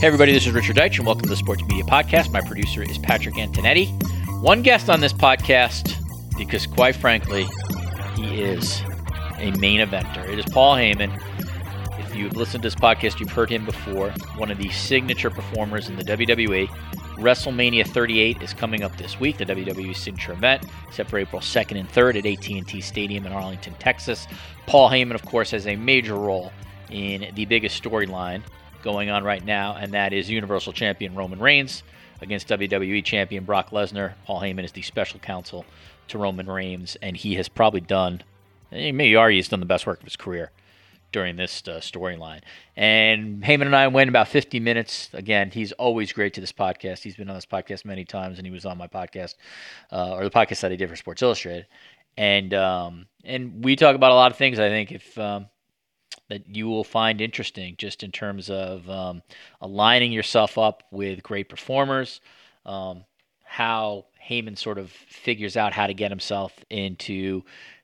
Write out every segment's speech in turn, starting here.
Hey, everybody, this is Richard Deitsch, and welcome to the Sports Media Podcast. My producer is Patrick Antonetti. One guest on this podcast, because quite frankly, he is a main eventer. It is Paul Heyman. If you've listened to this podcast, you've heard him before. One of the signature performers in the WWE. WrestleMania 38 is coming up this week, the WWE signature event, set for April 2nd and 3rd at AT&T Stadium in Arlington, Texas. Paul Heyman, of course, has a major role in the biggest storyline going on right now, and that is Universal Champion Roman Reigns against WWE Champion Brock Lesnar. Paul Heyman is the special counsel to Roman Reigns, and he has probably done, maybe already has done the best work of his career during this uh, storyline. And Heyman and I went about 50 minutes. Again, he's always great to this podcast. He's been on this podcast many times, and he was on my podcast, uh, or the podcast that I did for Sports Illustrated. And um, and we talk about a lot of things. I think if um, that you will find interesting just in terms of um, aligning yourself up with great performers, um, how Heyman sort of figures out how to get himself into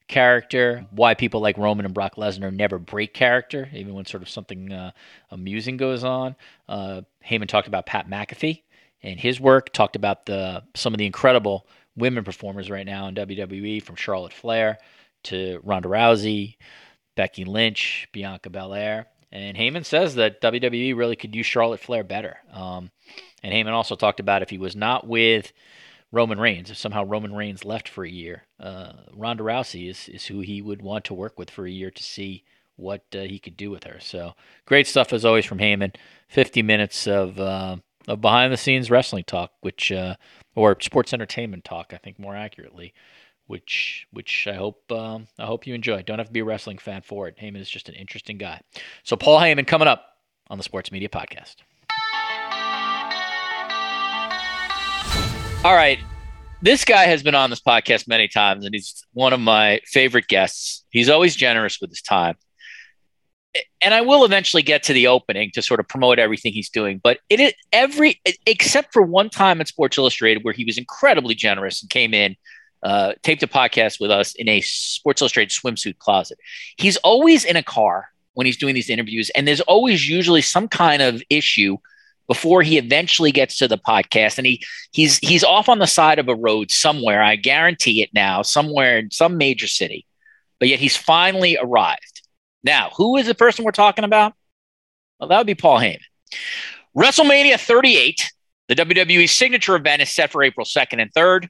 character, why people like Roman and Brock Lesnar never break character, even when sort of something uh, amusing goes on. Uh, Heyman talked about Pat McAfee and his work, talked about the some of the incredible women performers right now in WWE, from Charlotte Flair to Ronda Rousey. Becky Lynch, Bianca Belair. And Heyman says that WWE really could use Charlotte Flair better. Um, and Heyman also talked about if he was not with Roman Reigns, if somehow Roman Reigns left for a year, uh, Ronda Rousey is, is who he would want to work with for a year to see what uh, he could do with her. So great stuff as always from Heyman. 50 minutes of, uh, of behind the scenes wrestling talk, which, uh, or sports entertainment talk, I think more accurately, which which I hope um, I hope you enjoy. Don't have to be a wrestling fan for it. Heyman is just an interesting guy. So Paul Heyman coming up on the Sports Media Podcast. All right. This guy has been on this podcast many times, and he's one of my favorite guests. He's always generous with his time. And I will eventually get to the opening to sort of promote everything he's doing. But it is every except for one time at Sports Illustrated where he was incredibly generous and came in uh, taped a podcast with us in a Sports Illustrated swimsuit closet. He's always in a car when he's doing these interviews, and there's always usually some kind of issue before he eventually gets to the podcast. And he he's he's off on the side of a road somewhere. I guarantee it now, somewhere in some major city. But yet he's finally arrived. Now, who is the person we're talking about? Well, that would be Paul Heyman. WrestleMania 38, the WWE signature event, is set for April 2nd and 3rd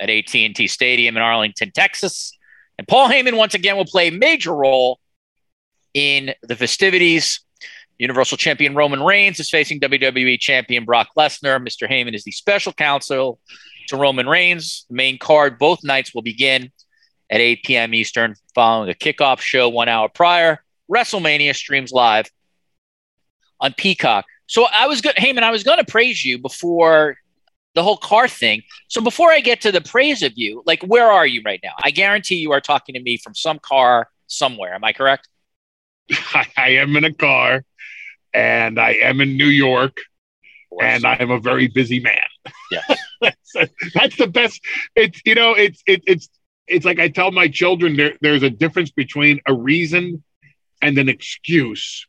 at AT&T Stadium in Arlington, Texas. And Paul Heyman once again will play a major role in the festivities. Universal Champion Roman Reigns is facing WWE Champion Brock Lesnar. Mr. Heyman is the special counsel to Roman Reigns. The main card both nights will begin at 8 p.m. Eastern, following a kickoff show one hour prior. WrestleMania streams live on Peacock. So I was good, Heyman. I was going to praise you before the whole car thing. So before I get to the praise of you, like where are you right now? I guarantee you are talking to me from some car somewhere. Am I correct? I am in a car and I am in New York and I am a very busy man. Yeah. that's, that's the best. It's, you know, it's, it, it's, it's like I tell my children there, there's a difference between a reason and an excuse.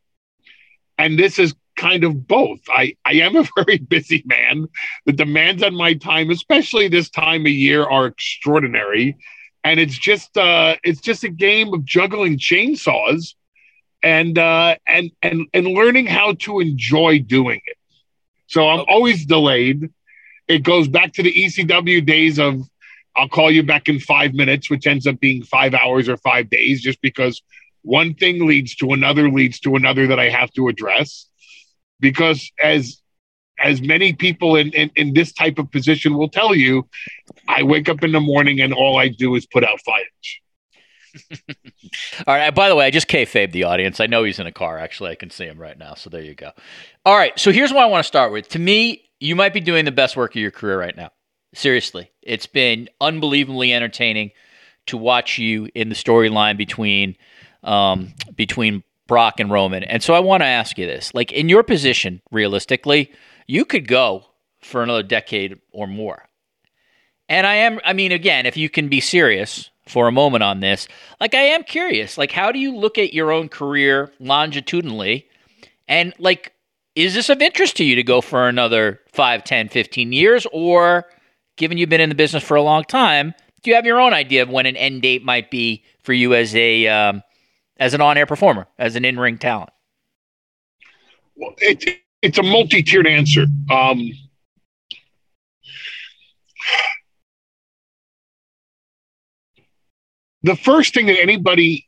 And this is kind of both. I, I am a very busy man. The demands on my time, especially this time of year, are extraordinary. And it's just uh it's just a game of juggling chainsaws and uh and and and learning how to enjoy doing it. So I'm always delayed. It goes back to the ECW days of I'll call you back in five minutes, which ends up being five hours or five days, just because one thing leads to another leads to another that I have to address because as as many people in, in, in this type of position will tell you, I wake up in the morning and all I do is put out fires. All right. By the way, I just kayfabe the audience. I know he's in a car. Actually, I can see him right now. So there you go. All right. So here's what I want to start with. To me, you might be doing the best work of your career right now. Seriously, it's been unbelievably entertaining to watch you in the storyline between um, between Brock and Roman. And so I want to ask you this: like in your position, realistically, you could go for another decade or more. And I am, I mean, again, if you can be serious for a moment on this, like I am curious, like how do you look at your own career longitudinally? And like, is this of interest to you to go for another 5, 10, 15 years? Or given you've been in the business for a long time, do you have your own idea of when an end date might be for you as a um, as an on-air performer, as an in-ring talent? Well, it, it's a multi-tiered answer. Um, the first thing that anybody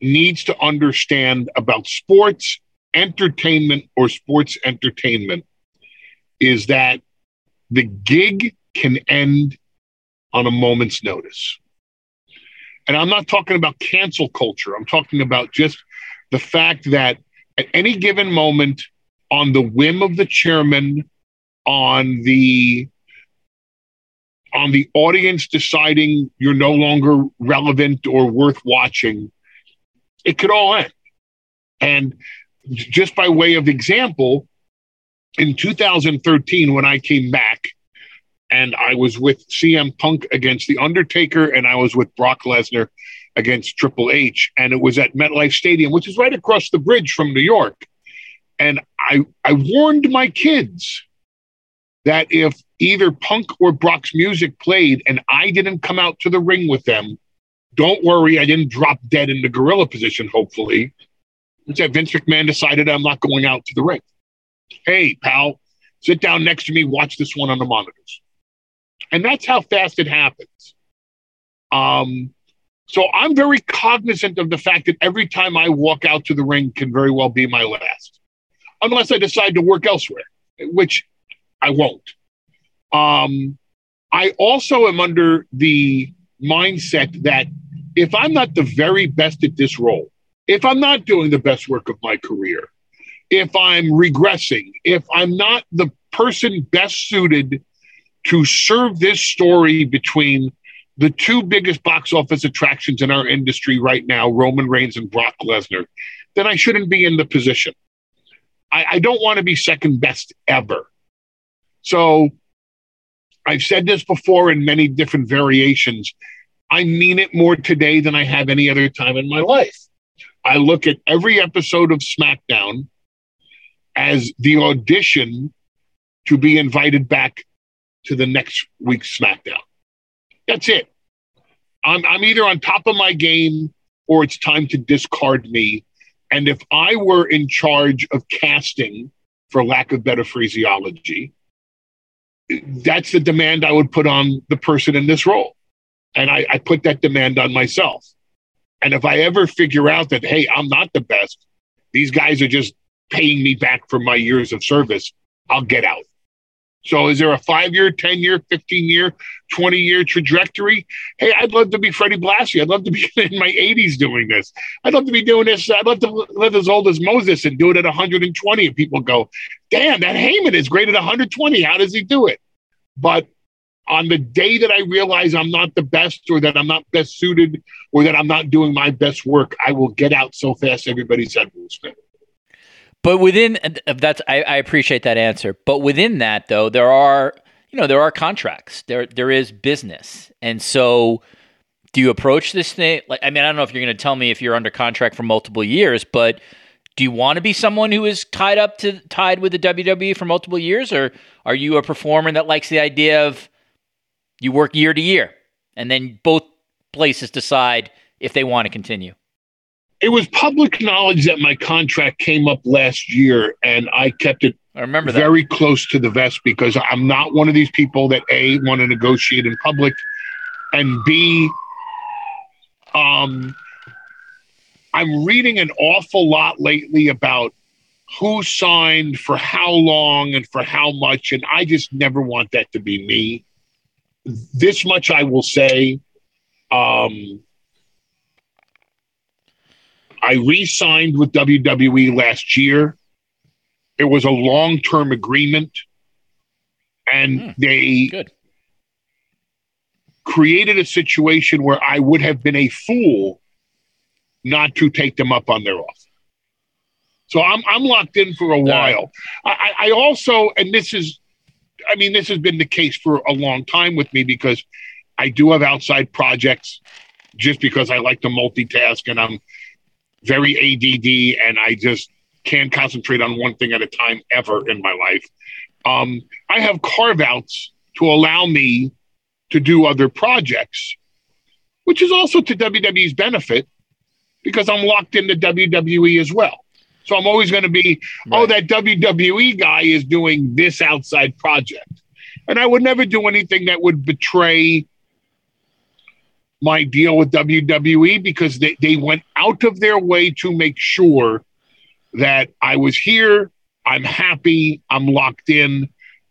needs to understand about sports entertainment or sports entertainment is that the gig can end on a moment's notice. And I'm not talking about cancel culture. I'm talking about just the fact that at any given moment, on the whim of the chairman, on the on the audience deciding you're no longer relevant or worth watching, it could all end. And just by way of example, in 2013, when I came back and I was with CM Punk against The Undertaker and I was with Brock Lesnar against Triple H, and it was at MetLife Stadium, which is right across the bridge from New York. And I, I warned my kids that if either Punk or Brock's music played and I didn't come out to the ring with them, don't worry, I didn't drop dead in the gorilla position, hopefully. Instead, Vince McMahon decided I'm not going out to the ring. Hey, pal, sit down next to me, watch this one on the monitors. And that's how fast it happens. Um, so I'm very cognizant of the fact that every time I walk out to the ring can very well be my last, unless I decide to work elsewhere, which I won't. Um, I also am under the mindset that if I'm not the very best at this role, if I'm not doing the best work of my career, if I'm regressing, if I'm not the person best suited to serve this story between the two biggest box office attractions in our industry right now, Roman Reigns and Brock Lesnar, then I shouldn't be in the position. I, I don't want to be second best ever. So I've said this before in many different variations. I mean it more today than I have any other time in my life. I look at every episode of SmackDown as the audition to be invited back to the next week's SmackDown. That's it. I'm, I'm either on top of my game or it's time to discard me. And if I were in charge of casting, for lack of better phraseology, that's the demand I would put on the person in this role. And I, I put that demand on myself. And if I ever figure out that, hey, I'm not the best, these guys are just paying me back for my years of service, I'll get out. So is there a five year, 10 year, 15 year, 20 year trajectory? Hey, I'd love to be Freddie Blassie. I'd love to be in my 80s doing this. I'd love to be doing this. I'd love to live as old as Moses and do it at 120. And people go, damn, that Heyman is great at 120. How does he do it? But on the day that I realize I'm not the best or that I'm not best suited or that I'm not doing my best work, I will get out so fast everybody's head will spin. But within uh, that's, I, I appreciate that answer. But within that, though, there are you know there are contracts. There there is business, and so do you approach this thing like? I mean, I don't know if you're going to tell me if you're under contract for multiple years, but do you want to be someone who is tied up to tied with the WWE for multiple years, or are you a performer that likes the idea of you work year to year, and then both places decide if they want to continue? It was public knowledge that my contract came up last year, and I kept it. I remember that. very close to the vest because I'm not one of these people that a want to negotiate in public, and b, um, I'm reading an awful lot lately about who signed for how long and for how much. And I just never want that to be me. This much I will say. Um, I re signed with WWE last year. It was a long term agreement. And Hmm. they Good. created a situation where I would have been a fool not to take them up on their offer. So I'm I'm locked in for a while. I, I I also, and this is, I mean, this has been the case for a long time with me because I do have outside projects, just because I like to multitask and I'm very ADD and I just can't concentrate on one thing at a time ever in my life. Um, I have carve outs to allow me to do other projects, which is also to WWE's benefit because I'm locked into WWE as well. So I'm always going to be, oh, that WWE guy is doing this outside project. And I would never do anything that would betray my deal with WWE because they, they went out of their way to make sure that I was here, I'm happy, I'm locked in,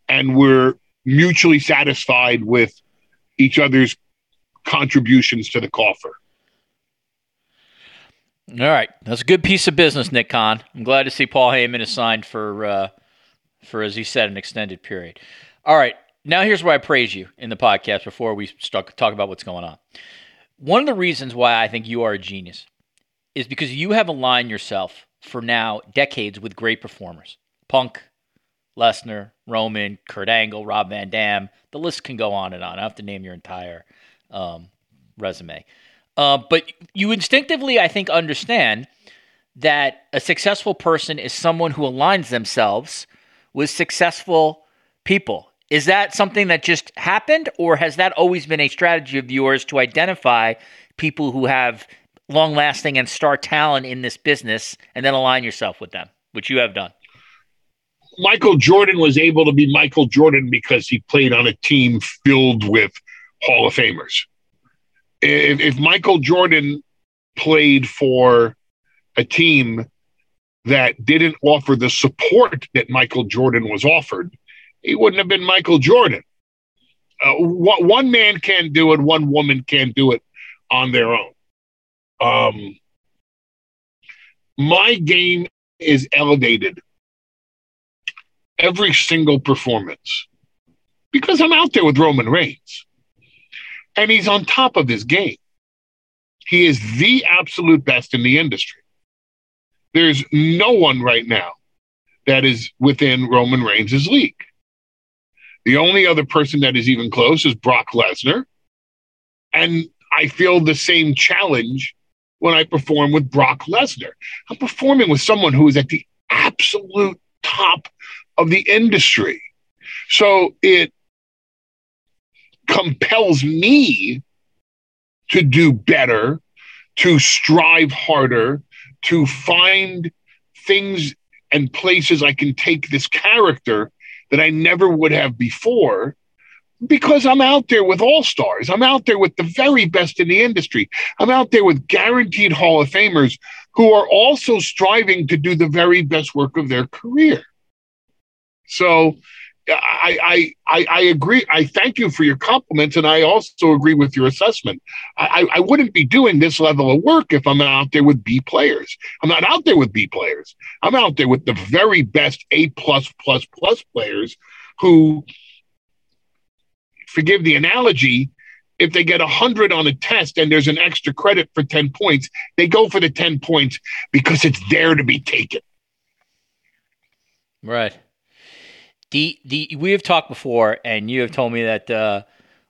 and we're mutually satisfied with each other's contributions to the coffer. All right, that's a good piece of business, Nick Khan. I'm glad to see Paul Heyman is signed for, uh, for as he said, an extended period. All right, now here's where I praise you in the podcast before we talk about what's going on. One of the reasons why I think you are a genius is because you have aligned yourself for now decades with great performers: Punk, Lesnar, Roman, Kurt Angle, Rob Van Dam. The list can go on and on. I have to name your entire um, resume. Uh, but you instinctively, I think, understand that a successful person is someone who aligns themselves with successful people. Is that something that just happened, or has that always been a strategy of yours to identify people who have long lasting and star talent in this business and then align yourself with them, which you have done? Michael Jordan was able to be Michael Jordan because he played on a team filled with Hall of Famers. If, if Michael Jordan played for a team that didn't offer the support that Michael Jordan was offered, he wouldn't have been Michael Jordan. Uh, one one man can't do it, one woman can't do it on their own. Um, my game is elevated every single performance because I'm out there with Roman Reigns and he's on top of his game. He is the absolute best in the industry. There's no one right now that is within Roman Reigns' league. The only other person that is even close is Brock Lesnar. And I feel the same challenge when I perform with Brock Lesnar. I'm performing with someone who is at the absolute top of the industry. So it compels me to do better, to strive harder, to find things and places I can take this character that I never would have before because I'm out there with all stars. I'm out there with the very best in the industry. I'm out there with guaranteed Hall of Famers who are also striving to do the very best work of their career. So I, I, I, agree. I thank you for your compliments, and I also agree with your assessment. I, I wouldn't be doing this level of work if I'm out there with B players. I'm not out there with B players. I'm out there with the very best A plus plus plus players who, forgive the analogy, if they get 100 on a test and there's an extra credit for 10 points, they go for the 10 points because it's there to be taken. Right. The the we have talked before, and you have told me that uh,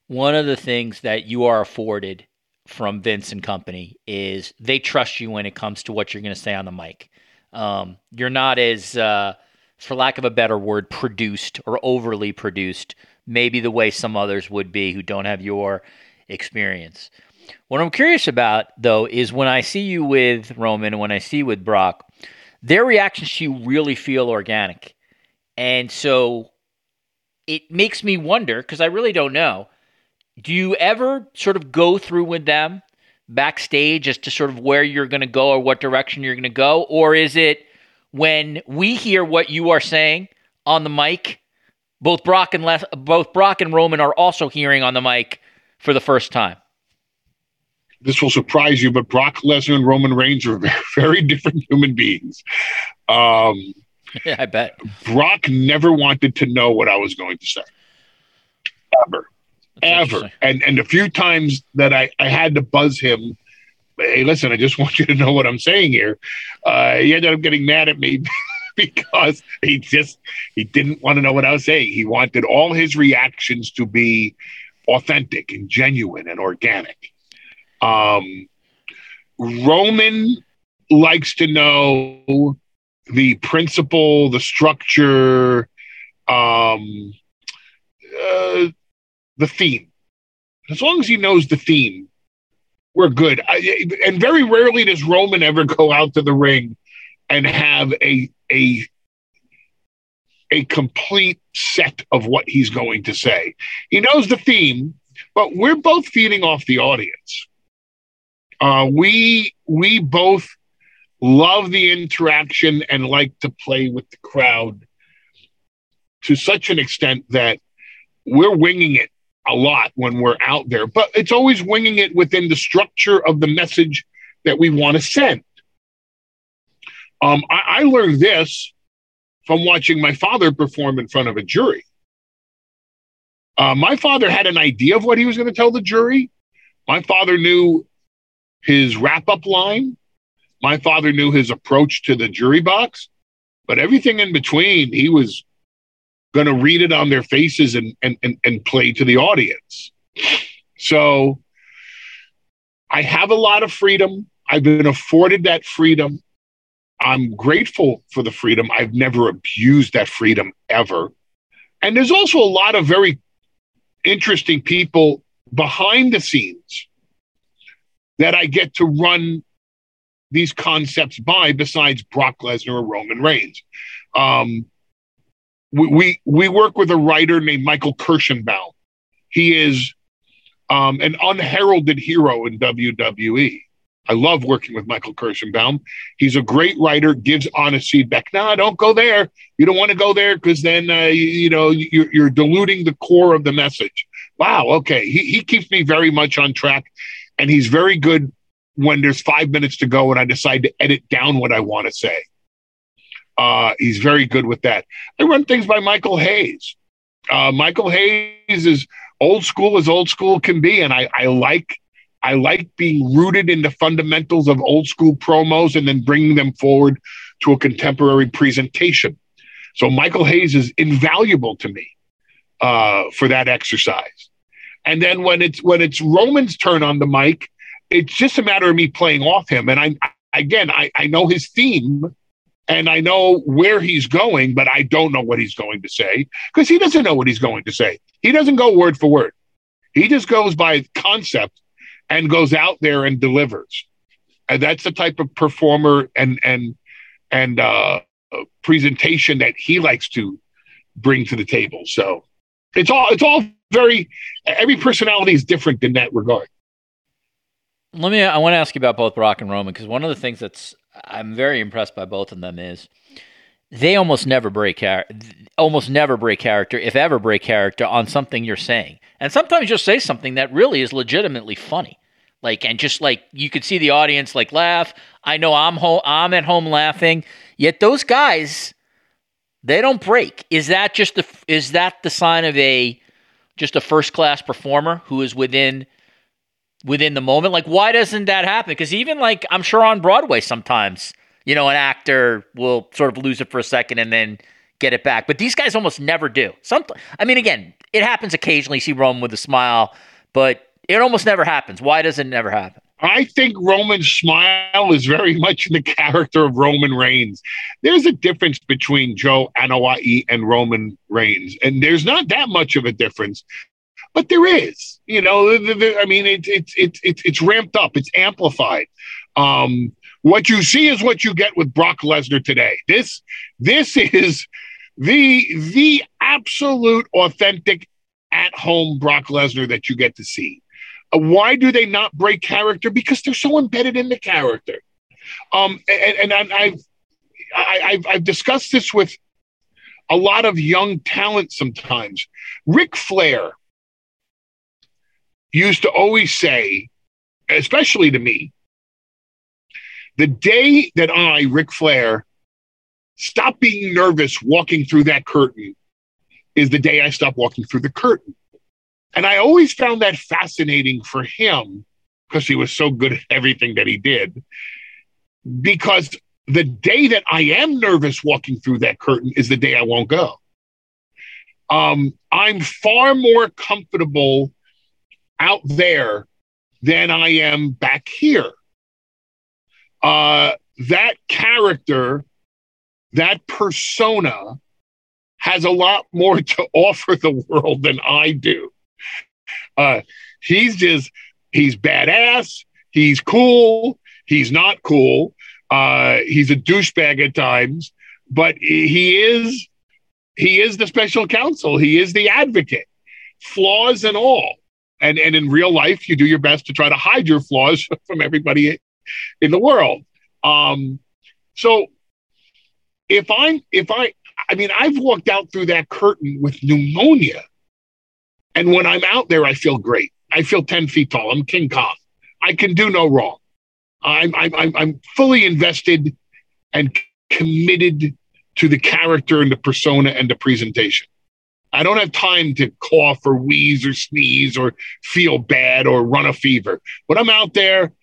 one of the things that you are afforded from Vince and company is they trust you when it comes to what you're going to say on the mic. Um, you're not as, uh, for lack of a better word, produced or overly produced, maybe the way some others would be who don't have your experience. What I'm curious about, though, is when I see you with Roman and when I see you with Brock, their reactions to you really feel organic. And so it makes me wonder, because I really don't know, do you ever sort of go through with them backstage as to sort of where you're going to go or what direction you're going to go? Or is it when we hear what you are saying on the mic, both Brock and Les- both Brock and Roman are also hearing on the mic for the first time. This will surprise you, but Brock Lesnar and Roman Reigns are very, different human beings. Um, yeah, I bet. Brock never wanted to know what I was going to say. Ever. That's Ever. And and a few times that I, I had to buzz him, hey, listen, I just want you to know what I'm saying here. Uh, he ended up getting mad at me because he just he didn't want to know what I was saying. He wanted all his reactions to be authentic and genuine and organic. Um, Roman likes to know the principle, the structure, um, uh, the theme. As long as he knows the theme, we're good. I, and very rarely does Roman ever go out to the ring and have a a a complete set of what he's going to say. He knows the theme, but we're both feeding off the audience. Uh, we we both love the interaction and like to play with the crowd to such an extent that we're winging it a lot when we're out there, but it's always winging it within the structure of the message that we want to send. Um, I, I learned this from watching my father perform in front of a jury. Uh, my father had an idea of what he was going to tell the jury. My father knew his wrap up line. My father knew his approach to the jury box, but everything in between, he was going to read it on their faces and, and, and, and play to the audience. So I have a lot of freedom. I've been afforded that freedom. I'm grateful for the freedom. I've never abused that freedom ever. And there's also a lot of very interesting people behind the scenes that I get to run these concepts by besides Brock Lesnar or Roman Reigns. Um, we, we, we work with a writer named Michael Kirschenbaum. He is um, an unheralded hero in WWE. I love working with Michael Kirschenbaum. He's a great writer, gives honest feedback. Nah, don't go there. You don't want to go there because then, uh, you, you, know, you're, you're diluting the core of the message. Wow. Okay. He, he keeps me very much on track. And he's very good when there's five minutes to go and I decide to edit down what I want to say. Uh, he's very good with that. I run things by Michael Hayes. Uh, Michael Hayes is old school as old school can be, and I, I like I like being rooted in the fundamentals of old school promos and then bringing them forward to a contemporary presentation. So Michael Hayes is invaluable to me uh, for that exercise. And then when it's when it's Roman's turn on the mic, it's just a matter of me playing off him. And I again I, I know his theme and I know where he's going, but I don't know what he's going to say because he doesn't know what he's going to say. He doesn't go word for word. He just goes by concept and goes out there and delivers. And that's the type of performer and and and uh, presentation that he likes to bring to the table. So it's all it's all very every personality is different in that regard. Let me. I want to ask you about both Brock and Roman because one of the things that's I'm very impressed by both of them is they almost never break character, almost never break character, if ever break character on something you're saying. And sometimes you'll say something that really is legitimately funny. Like and just like you could see the audience like laugh. I know I'm home I'm at home laughing. Yet those guys they don't break. Is that just the is that the sign of a just a first class performer who is within within the moment? Like why doesn't that happen? Because even like I'm sure on Broadway sometimes, you know, an actor will sort of lose it for a second and then get it back. But these guys almost never do. Some I mean again, it happens occasionally see Roman with a smile, but it almost never happens. Why does it never happen? I think Roman's smile is very much in the character of Roman Reigns. There's a difference between Joe Anoa'i and Roman Reigns, and there's not that much of a difference, but there is. You know, the, the, I mean, it's it's it's it's it's ramped up, it's amplified. Um, what you see is what you get with Brock Lesnar today. This this is the the absolute authentic at home Brock Lesnar that you get to see. Why do they not break character? Because they're so embedded in the character. Um, and, and I, I, I've, I've discussed this with a lot of young talent sometimes. Ric Flair used to always say, especially to me, the day that I, Ric Flair, stop being nervous walking through that curtain is the day I stop walking through the curtain. And I always found that fascinating for him because he was so good at everything that he did. Because the day that I am nervous walking through that curtain is the day I won't go. Um, I'm far more comfortable out there than I am back here. Uh, that character, that persona, has a lot more to offer the world than I do. Uh, he's just, he's badass. He's cool. He's not cool. Uh, he's a douchebag at times, but he is, he is the special counsel. He is the advocate, flaws and all. And, and in real life, you do your best to try to hide your flaws from everybody in the world. Um, so if I'm, if I, I mean, I've walked out through that curtain with pneumonia. And when I'm out there, I feel great. I feel 10 feet tall. I'm King Kong. I can do no wrong. I'm, I'm, I'm fully invested and committed to the character and the persona and the presentation. I don't have time to cough or wheeze or sneeze or feel bad or run a fever. When I'm out there,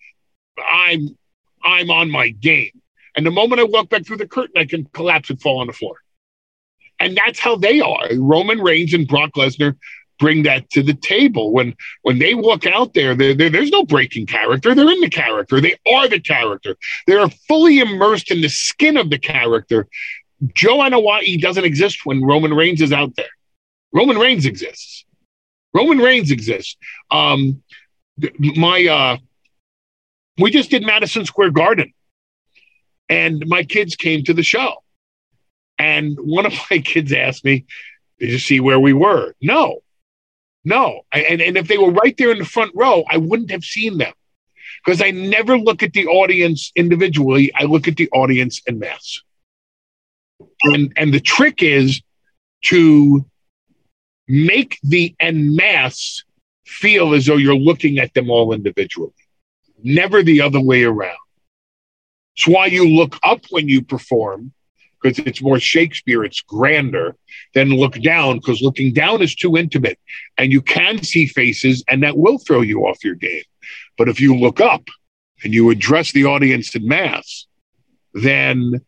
I'm I'm on my game. And the moment I walk back through the curtain, I can collapse and fall on the floor. And that's how they are. Roman Reigns and Brock Lesnar bring that to the table. When when they walk out there, they're, they're, there's no breaking character. They're in the character. They are the character. They are fully immersed in the skin of the character. Joe Anoa'i doesn't exist when Roman Reigns is out there. Roman Reigns exists. Roman Reigns exists. Um, my uh, we just did Madison Square Garden, and my kids came to the show, and one of my kids asked me, "Did you see where we were?" No, no. And, and if they were right there in the front row, I wouldn't have seen them because I never look at the audience individually. I look at the audience in mass. And, and the trick is to make the en masse feel as though you're looking at them all individually, never the other way around. It's why you look up when you perform because it's more Shakespeare, it's grander than look down because looking down is too intimate and you can see faces and that will throw you off your game. But if you look up and you address the audience in mass, then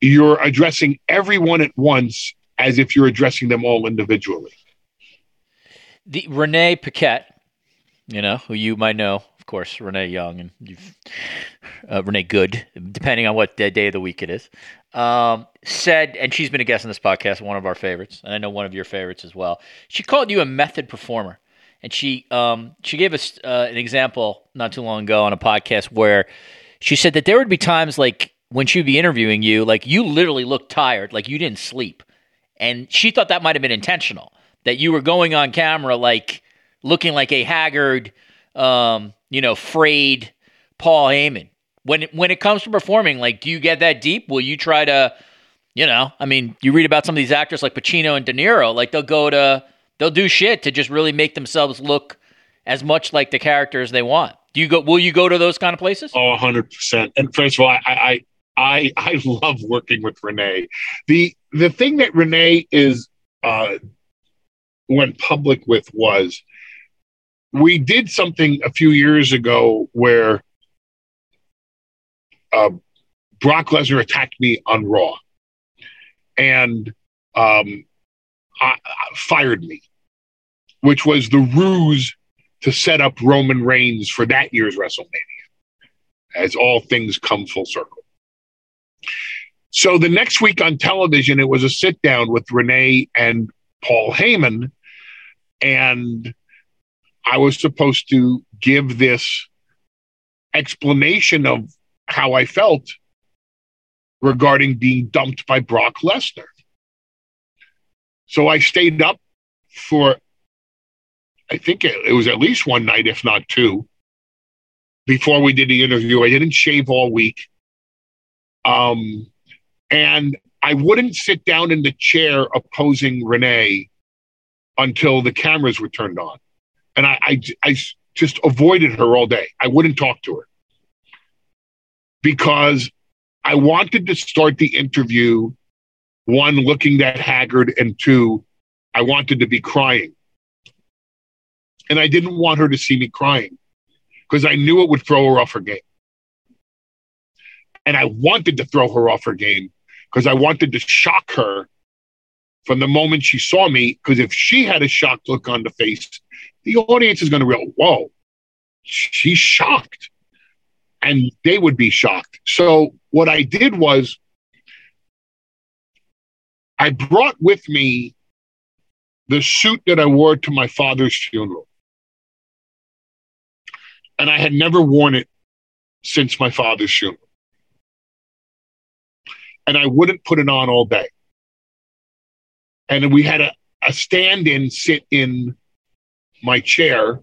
you're addressing everyone at once as if you're addressing them all individually. The Renee Paquette, you know, who you might know, of course, Renee Young and you've uh, Renee Good, depending on what day of the week it is um, said, and she's been a guest on this podcast, one of our favorites, and I know one of your favorites as well. She called you a method performer, and she um, she gave us uh, an example not too long ago on a podcast where she said that there would be times like when she'd be interviewing you, like you literally looked tired, like you didn't sleep, and she thought that might have been intentional, that you were going on camera like looking like a haggard, um, you know, frayed Paul Heyman when it, when it comes to performing, like, do you get that deep? Will you try to, you know, I mean, you read about some of these actors like Pacino and De Niro, like they'll go to, they'll do shit to just really make themselves look as much like the characters they want. Do you go? Will you go to those kind of places? Oh, hundred percent. And first of all, I, I, I, I love working with Renee. The the thing that Renee is uh, went public with was we did something a few years ago where uh, Brock Lesnar attacked me on Raw and um, I, I fired me, which was the ruse to set up Roman Reigns for that year's WrestleMania, as all things come full circle. So the next week on television, it was a sit down with Renee and Paul Heyman. And I was supposed to give this explanation of how I felt regarding being dumped by Brock Lesnar. So I stayed up for, I think it, it was at least one night, if not two, before we did the interview. I didn't shave all week. Um, And I wouldn't sit down in the chair opposing Renee until the cameras were turned on. And I, I, I just avoided her all day. I wouldn't talk to her because I wanted to start the interview one, looking that haggard, and two, I wanted to be crying. And I didn't want her to see me crying because I knew it would throw her off her game. And I wanted to throw her off her game because I wanted to shock her from the moment she saw me. Because if she had a shocked look on the face, the audience is going to realize, whoa, she's shocked. And they would be shocked. So what I did was I brought with me the suit that I wore to my father's funeral. And I had never worn it since my father's funeral and I wouldn't put it on all day. And we had a, a stand in sit in my chair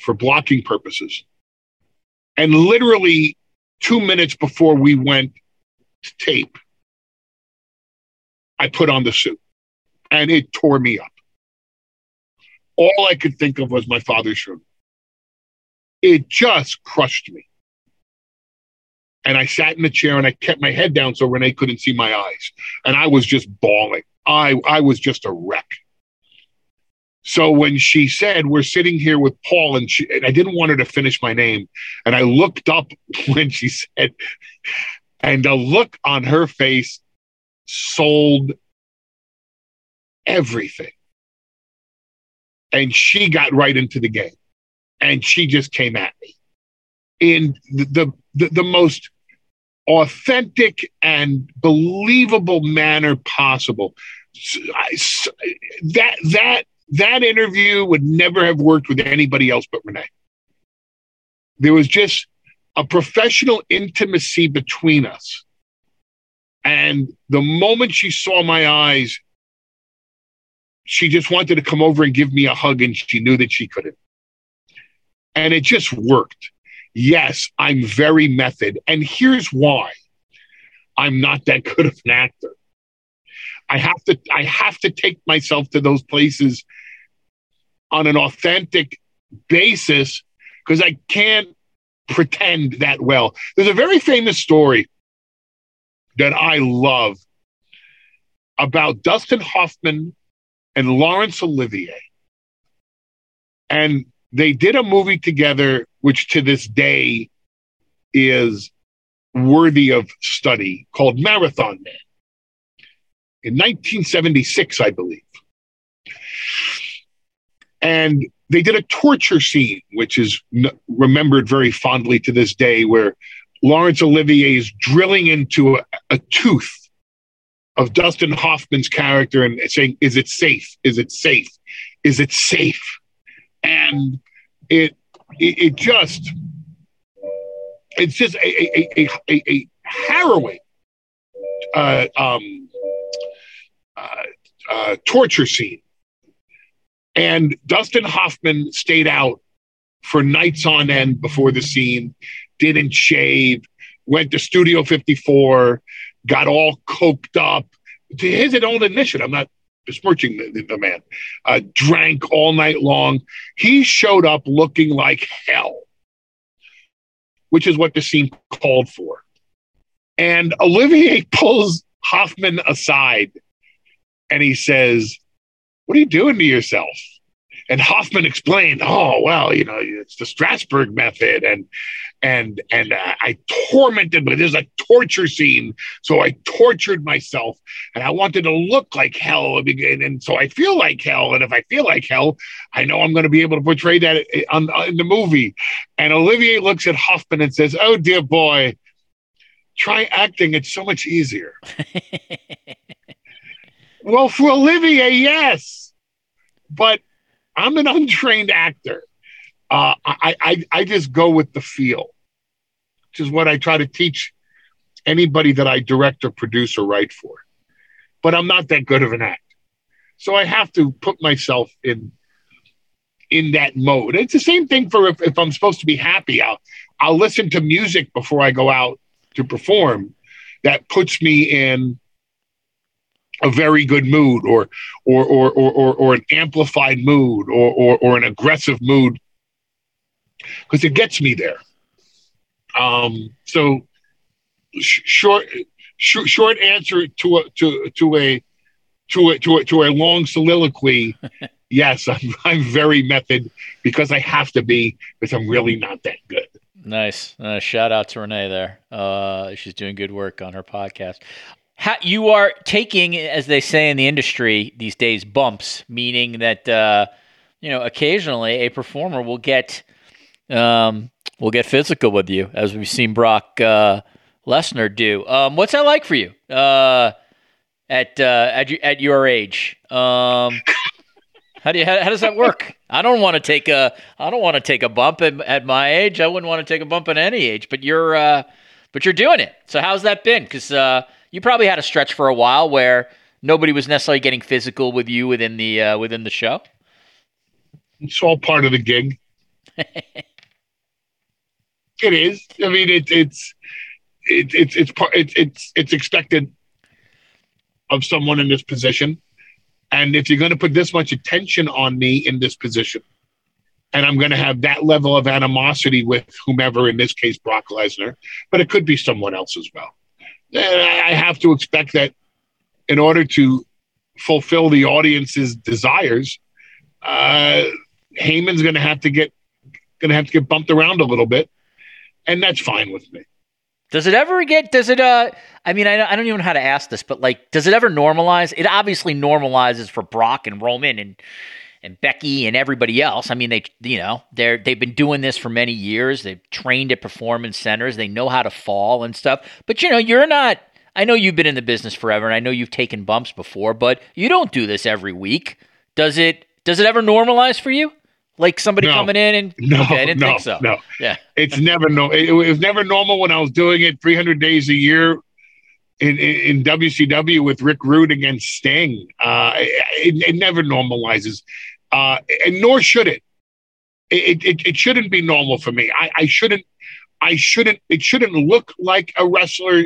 for blocking purposes. And literally two minutes before we went to tape, I put on the suit and it tore me up. All I could think of was my father's room. It just crushed me and I sat in the chair and I kept my head down so Renee couldn't see my eyes. And I was just bawling. I, I was just a wreck. So when she said, We're sitting here with Paul, and, she, and I didn't want her to finish my name. And I looked up when she said, and the look on her face sold everything. And she got right into the game. And she just came at me in the, the, the most authentic and believable manner possible. That that that interview would never have worked with anybody else but Renee. There was just a professional intimacy between us. And the moment she saw my eyes, she just wanted to come over and give me a hug, and she knew that she couldn't. And it just worked yes, I'm very method. And here's why I'm not that good of an actor. I have to I have to take myself to those places on an authentic basis because I can't pretend that well. There's a very famous story that I love about Dustin Hoffman and Laurence Olivier. And they did a movie together, which to this day is worthy of study, called Marathon Man in 1976, I believe. And they did a torture scene, which is remembered very fondly to this day, where Laurence Olivier is drilling into a, a tooth of Dustin Hoffman's character and saying, Is it safe? Is it safe? Is it safe? And it it, it just it's just a a, a, a, a harrowing uh, um, uh, uh, torture scene. And Dustin Hoffman stayed out for nights on end before the scene, didn't shave, went to Studio 54, got all coked up to his own admission. I'm not besmirching the, the man, uh, drank all night long. He showed up looking like hell, which is what the scene called for. And Olivier pulls Hoffman aside and he says, What are you doing to yourself? And Hoffman explained, oh well, you know, it's the Strasberg method, and and and uh, I tormented, but there's a torture scene, so I tortured myself, and I wanted to look like hell, and, and so I feel like hell, and if I feel like hell, I know I'm going to be able to portray that on, on, in the movie. And Olivier looks at Hoffman and says, "Oh dear boy." Try acting, it's so much easier. well, for Olivier, yes. But I'm an untrained actor. Uh, I, I, I just go with the feel, which is what I try to teach anybody that I direct or produce or write for. But I'm not that good of an actor. So I have to put myself in in that mode. It's the same thing for if, if I'm supposed to be happy, I'll I'll listen to music before I go out to perform that puts me in a very good mood or or or or or, or an amplified mood or, or or an aggressive mood because it gets me there um so sh- short sh- short answer to a to to a to a to a, to a long soliloquy yes I'm, I'm very method because i have to be because i'm really not that good Nice. Uh, shout out to Renee there. Uh, she's doing good work on her podcast. How, you are taking, as they say in the industry these days, bumps, meaning that uh, you know occasionally a performer will get um, will get physical with you, as we've seen Brock uh, Lesnar do. Um, what's that like for you uh, at uh, at at your age? Um, how do you how, how does that work? I don't want to take a I don't want to take a bump at, at my age. I wouldn't want to take a bump at any age. But you're uh, but you're doing it. So how's that been? Because uh, you probably had a stretch for a while where nobody was necessarily getting physical with you within the uh, within the show. it's all part of the gig. It is. I mean it, it's it, it's it's part it's it's it's expected of someone in this position. And if you're going to put this much attention on me in this position and i'm going to have that level of animosity with whomever in this case brock lesnar but it could be someone else as well i have to expect that in order to fulfill the audience's desires uh heyman's going to have to get going to have to get bumped around a little bit and that's fine with me Does it ever get? Does it? Uh, I mean, I, I don't even know how to ask this, but like, does it ever normalize? It obviously normalizes for Brock and Roman and and Becky and everybody else. I mean, they you know they're they've been doing this for many years. They've trained at performance centers. They know how to fall and stuff. But you know, you're not. I know you've been in the business forever, and I know you've taken bumps before, but you don't do this every week. Does it? Does it ever normalize for you? Like somebody No. coming in and No, okay, I didn't no, think so. no. Yeah. It's never no. It, it was never normal when I was doing it 300 days a year in, in, in WCW with Rick Rude against Sting. Uh, it, it never normalizes, uh, and nor should it. It, it. it shouldn't be normal for me. I, I shouldn't. I shouldn't. It shouldn't look like a wrestler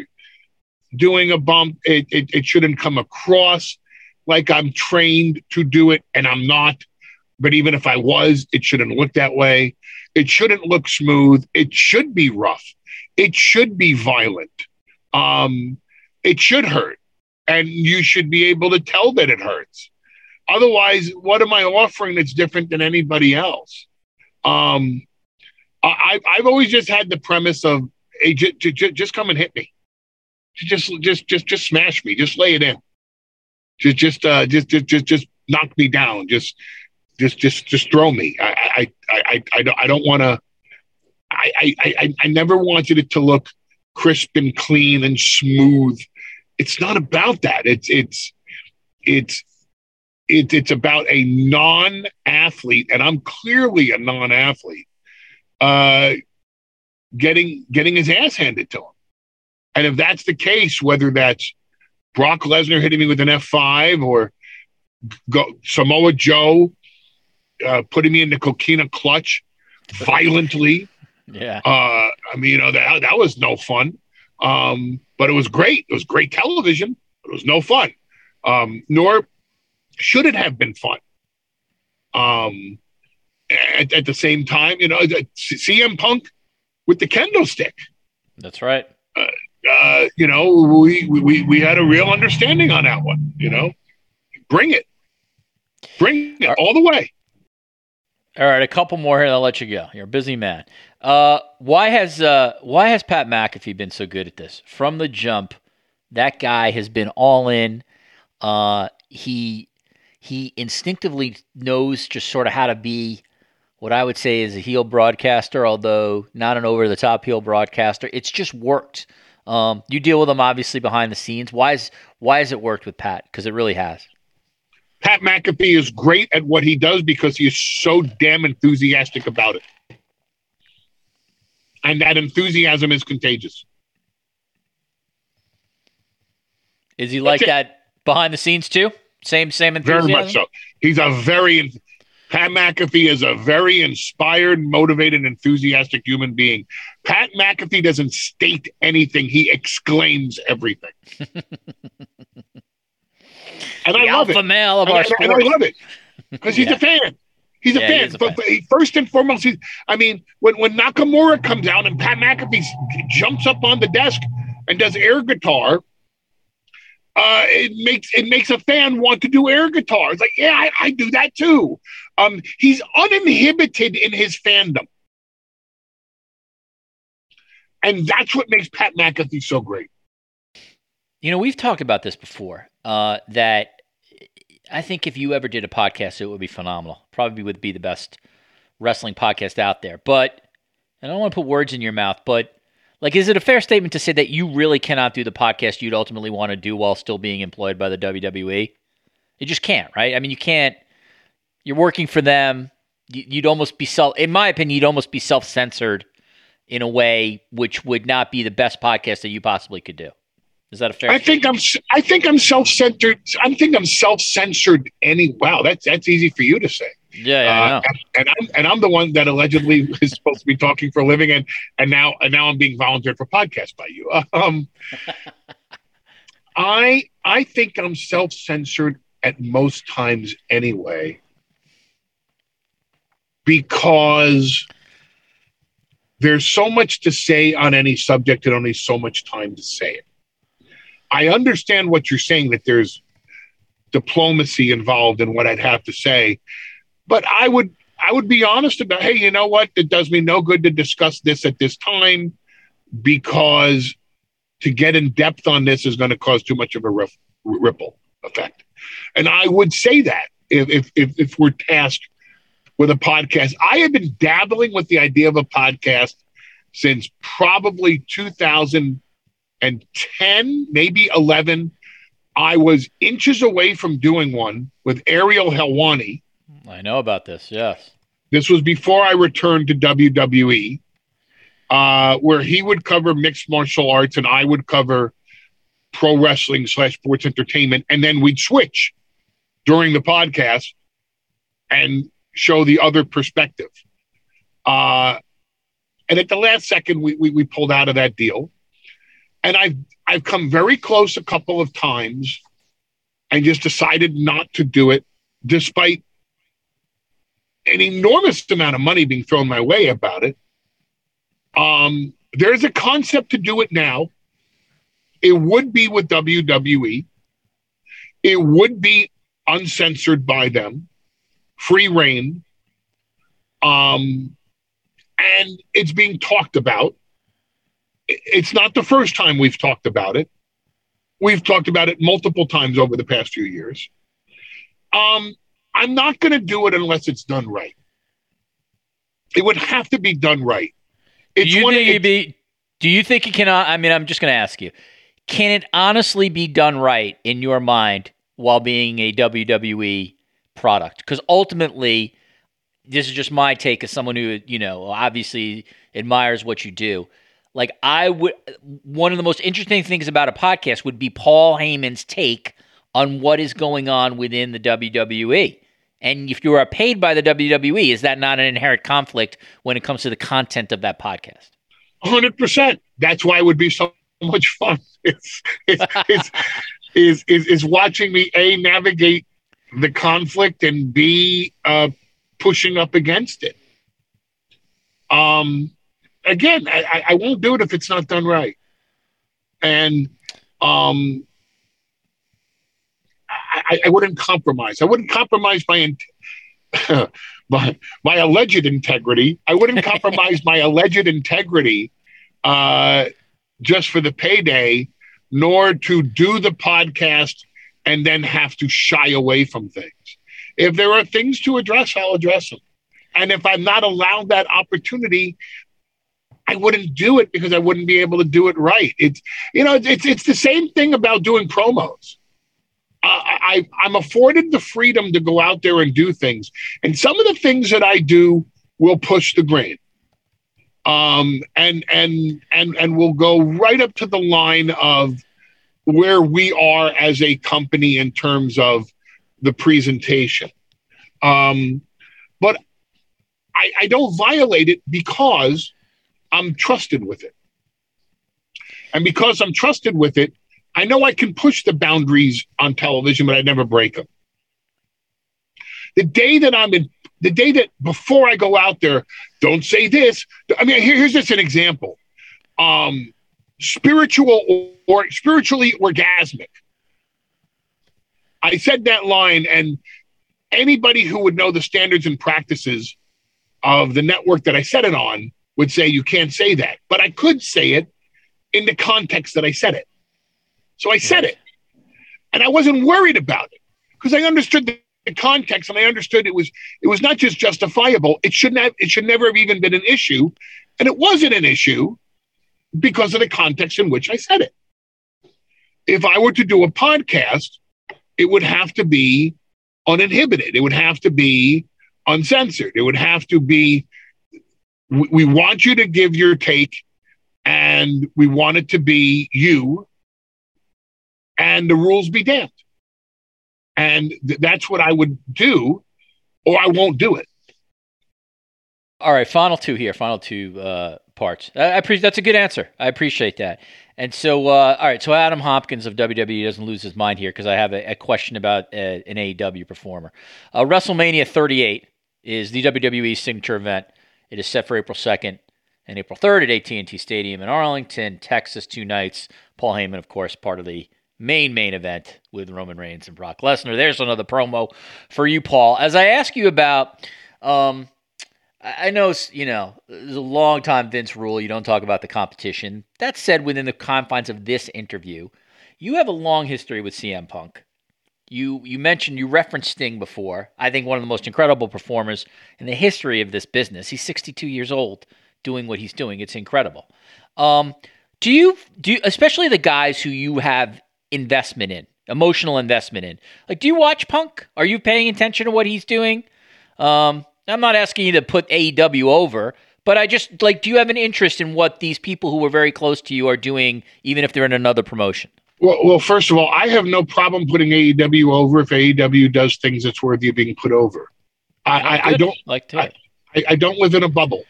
doing a bump. It, it, it shouldn't come across like I'm trained to do it, and I'm not. But even if I was, it shouldn't look that way. It shouldn't look smooth. It should be rough. It should be violent. Um, it should hurt. And you should be able to tell that it hurts. Otherwise, what am I offering that's different than anybody else? Um, I, I've always just had the premise of, hey, j- j- j- just come and hit me. Just, just, just, just smash me. Just lay it in. Just, just, uh, just, just, just, just knock me down. Just, just just just throw me. I I I I, don't I don't want to. I I I never wanted it to look crisp and clean and smooth. It's not about that. It's it's it's it, it's about a non-athlete, and I'm clearly a non-athlete. Uh, getting getting his ass handed to him, and if that's the case, whether that's Brock Lesnar hitting me with an F5 or go, Samoa Joe uh, putting me in the coquina clutch violently. Yeah. Uh, I mean, you know, that, that was no fun. Um, but it was great. It was great television. It was no fun. Um, nor should it have been fun. Um, at, at the same time, you know, CM Punk with the kendo stick. That's right. Uh, you know, we, we we had a real understanding on that one. You know, bring it, bring it all the way. All right, a couple more here, and I'll let you go. You're a busy man. Uh, why has uh, why has Pat McAfee been so good at this from the jump? That guy has been all in. Uh, he he instinctively knows just sort of how to be what I would say is a heel broadcaster, although not an over the top heel broadcaster. It's just worked. Um, you deal with him obviously behind the scenes. Why is why has it worked with Pat? Because it really has. Pat McAfee is great at what he does because he is so damn enthusiastic about it. And that enthusiasm is contagious. Is he like that behind the scenes too? Same same enthusiasm. Very much so. He's a very Pat McAfee is a very inspired, motivated, enthusiastic human being. Pat McAfee doesn't state anything, he exclaims everything. and I love alpha it. male of And, our I- and I love it because he's Yeah. a fan. He's a Yeah, fan. a but, fan. but he- first and foremost, he's, I mean, when, when Nakamura comes out and Pat McAfee jumps up on the desk and does air guitar, uh, it makes it makes a fan want to do air guitar. It's like, yeah, I, I do that too. Um, he's uninhibited in his fandom, and that's what makes Pat McAfee so great. You know, we've talked about this before. Uh, that I think if you ever did a podcast, it would be phenomenal. Probably would be the best wrestling podcast out there. But I don't want to put words in your mouth, but like, is it a fair statement to say that you really cannot do the podcast you'd ultimately want to do while still being employed by the WWE? You just can't, right? I mean, you can't. You're working for them. You- You'd almost be self, in my opinion, you'd almost be self censored in a way which would not be the best podcast that you possibly could do. Is that a fair? I think I'm I think I'm self-centered. I think I'm self-censored. Any wow, that's that's easy for you to say. Yeah, yeah, I know. Uh, and I'm and I'm the one that allegedly is supposed to be talking for a living, and and now and now I'm being volunteered for podcast by you. Um, I I think I'm self censored at most times anyway, because there's so much to say on any subject and only so much time to say it. I understand what you're saying that there's diplomacy involved in what I'd have to say, but I would I would be honest about hey, you know what? It does me no good to discuss this at this time because to get in depth on this is going to cause too much of a riff, ripple effect. And I would say that if, if if if we're tasked with a podcast, I have been dabbling with the idea of a podcast since probably 2010, maybe 11. I was inches away from doing one with Ariel Helwani. I know about this. Yes. This was before I returned to WWE, uh, where he would cover mixed martial arts and I would cover pro wrestling slash sports entertainment. And then we'd switch during the podcast and show the other perspective. Uh, and at the last second, we, we, we pulled out of that deal. And I've, I've come very close a couple of times and just decided not to do it, despite an enormous amount of money being thrown my way about it. Um, there's a concept to do it now. It would be with WWE. It would be uncensored by them, free reign. Um, and it's being talked about. It's not the first time we've talked about it. We've talked about it multiple times over the past few years. Um, I'm not going to do it unless it's done right. It would have to be done right. Do you think it'd be? Do you think it can? I mean, I'm just going to ask you: Can it honestly be done right in your mind while being a WWE product? Because ultimately, this is just my take as someone who you know obviously admires what you do. Like I would, one of the most interesting things about a podcast would be Paul Heyman's take on what is going on within the WWE. And if you are paid by the WWE, is that not an inherent conflict when it comes to the content of that podcast? hundred percent. That's why it would be so much fun. It's it's, it's is is is watching me a navigate the conflict and b uh, pushing up against it. Um, again, I- I won't do it if it's not done right, and um, I, I- wouldn't compromise. I wouldn't compromise my int- my my alleged integrity. I wouldn't compromise my alleged integrity uh, just for the payday, nor to do the podcast and then have to shy away from things. If there are things to address, I'll address them. And if I'm not allowed that opportunity, I wouldn't do it because I wouldn't be able to do it right. It's you know it's it's the same thing about doing promos. Uh, I I'm afforded the freedom to go out there and do things, and some of the things that I do will push the grain um, and and and and we'll go right up to the line of where we are as a company in terms of the presentation. Um, but I, I don't violate it because I'm trusted with it. And because I'm trusted with it, I know I can push the boundaries on television, but I never break them. The day that I'm in, the day that before I go out there, don't say this. I mean, here, here's just an example. Um, spiritual or, or spiritually orgasmic. I said that line, and anybody who would know the standards and practices of the network that I said it on would say you can't say that. But I could say it in the context that I said it. So I said it. And I wasn't worried about it because I understood the, the context and I understood it was it was not just justifiable. It shouldn't have it should never have even been an issue. And it wasn't an issue because of the context in which I said it. If I were to do a podcast, it would have to be uninhibited. It would have to be uncensored. It would have to be we, we want you to give your take and we want it to be you and the rules be damned. And th- that's what I would do, or I won't do it. All right, final two here, final two uh, parts. I, I appreciate that's a good answer. I appreciate that. And so, uh, all right, so Adam Hopkins of WWE doesn't lose his mind here because I have a, a, question about uh, an AEW performer. Uh, WrestleMania 38 is the WWE signature event. It is set for April 2nd and April 3rd at AT&T Stadium in Arlington, Texas, two nights. Paul Heyman, of course, part of the main main event with Roman Reigns and Brock Lesnar. There's another promo for you, Paul. As I ask you about, um, I know you know there's a long time Vince rule. You don't talk about the competition. That said, within the confines of this interview, you have a long history with CM Punk. You you mentioned you referenced Sting before. I think one of the most incredible performers in the history of this business. He's 62 years old doing what he's doing. It's incredible. Um, do you do you, especially the guys who you have investment in, emotional investment in. Like, do you watch Punk? Are you paying attention to what he's doing? Um, I'm not asking you to put AEW over, but I just like, do you have an interest in what these people who are very close to you are doing, even if they're in another promotion? Well, well, first of all, I have no problem putting AEW over if AEW does things that's worthy of being put over. I, I, I don't like to. I, I, don't live in a bubble.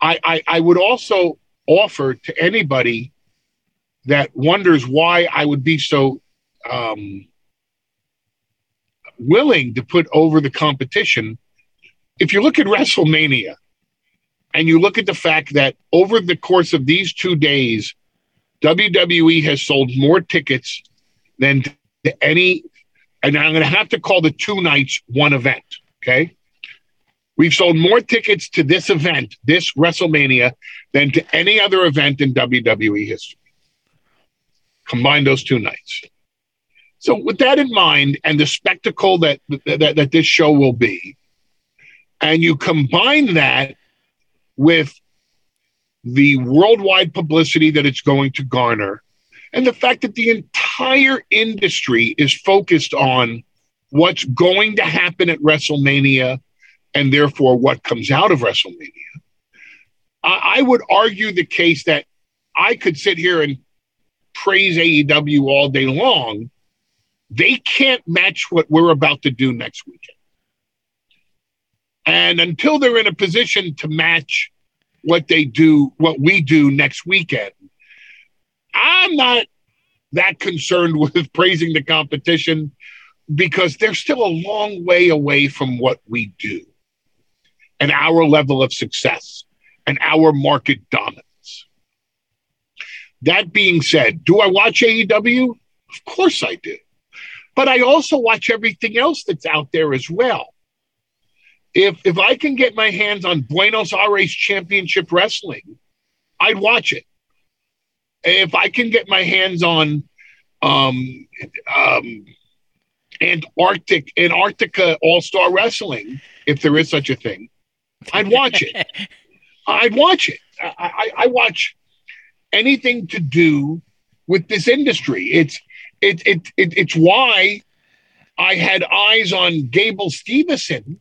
I, I, I would also offer to anybody that wonders why I would be so um, willing to put over the competition. If you look at WrestleMania and you look at the fact that over the course of these two days, WWE has sold more tickets than any, and I'm going to have to call the two nights one event. Okay. We've sold more tickets to this event, this WrestleMania, than to any other event in WWE history. Combine those two nights. So, with that in mind, and the spectacle that, that, that this show will be, and you combine that with the worldwide publicity that it's going to garner, and the fact that the entire industry is focused on what's going to happen at WrestleMania and therefore what comes out of WrestleMania, I, I would argue the case that I could sit here and praise AEW all day long, they can't match what we're about to do next weekend. And until they're in a position to match what they do, what we do next weekend, I'm not that concerned with praising the competition because they're still a long way away from what we do and our level of success and our market dominance. That being said, do I watch AEW? Of course I do. But I also watch everything else that's out there as well. If if I can get my hands on Buenos Aires Championship Wrestling, I'd watch it. If I can get my hands on um, um, Antarctic Antarctica All Star Wrestling, if there is such a thing, I'd watch it. I'd watch it. I, I, I watch anything to do with this industry. It's it, it, it it's why I had eyes on Gable Steveson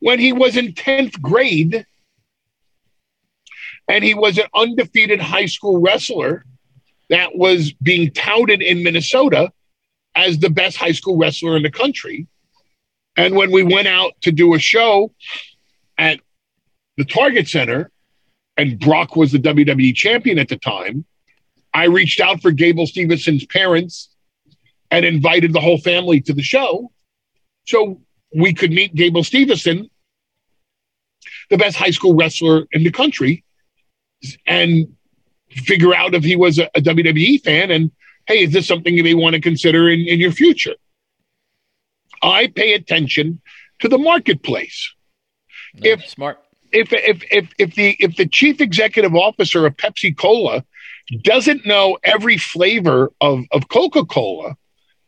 when he was in 10th grade and he was an undefeated high school wrestler that was being touted in Minnesota as the best high school wrestler in the country. And when we went out to do a show at the Target Center, and Brock was the WWE champion at the time, I reached out for Gable Stevenson's parents and invited the whole family to the show so we could meet Gable Stevenson, the best high school wrestler in the country, and figure out if he was a, a WWE fan and hey, is this something you may want to consider in, in your future? I pay attention to the marketplace. No, if smart. If, if if if the if the chief executive officer of Pepsi Cola doesn't know every flavor of, of Coca Cola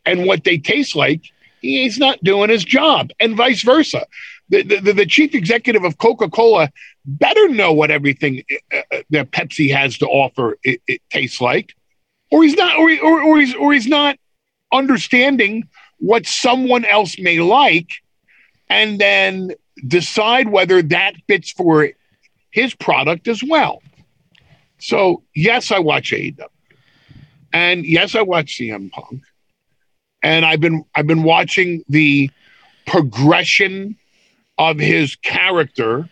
and what they taste like, he's not doing his job, and vice versa. The, the, the chief executive of Coca Cola better know what everything uh, uh, that Pepsi has to offer it, it tastes like, or he's not, or, or, or he's or he's not understanding what someone else may like, and then decide whether that fits for his product as well. So yes, I watch AEW, and yes, I watch CM Punk, and I've been I've been watching the progression of his character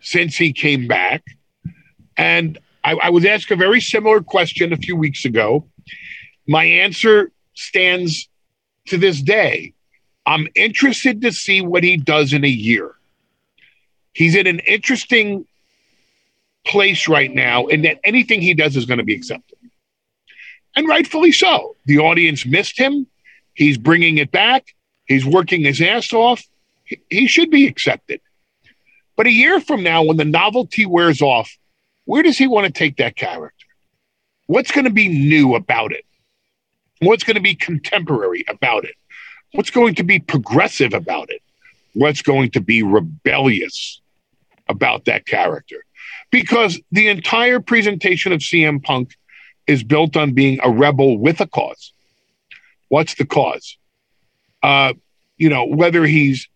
since he came back, and I, I was asked a very similar question a few weeks ago. My answer stands to this day. I'm interested to see what he does in a year. He's in an interesting place right now in that anything he does is going to be accepted. And rightfully so. The audience missed him. He's bringing it back. He's working his ass off. He, he should be accepted. But a year from now, when the novelty wears off, where does he want to take that character? What's going to be new about it? What's going to be contemporary about it? What's going to be progressive about it? What's going to be rebellious about that character? because the entire presentation of CM Punk is built on being a rebel with a cause. What's the cause? Uh, you know, whether he's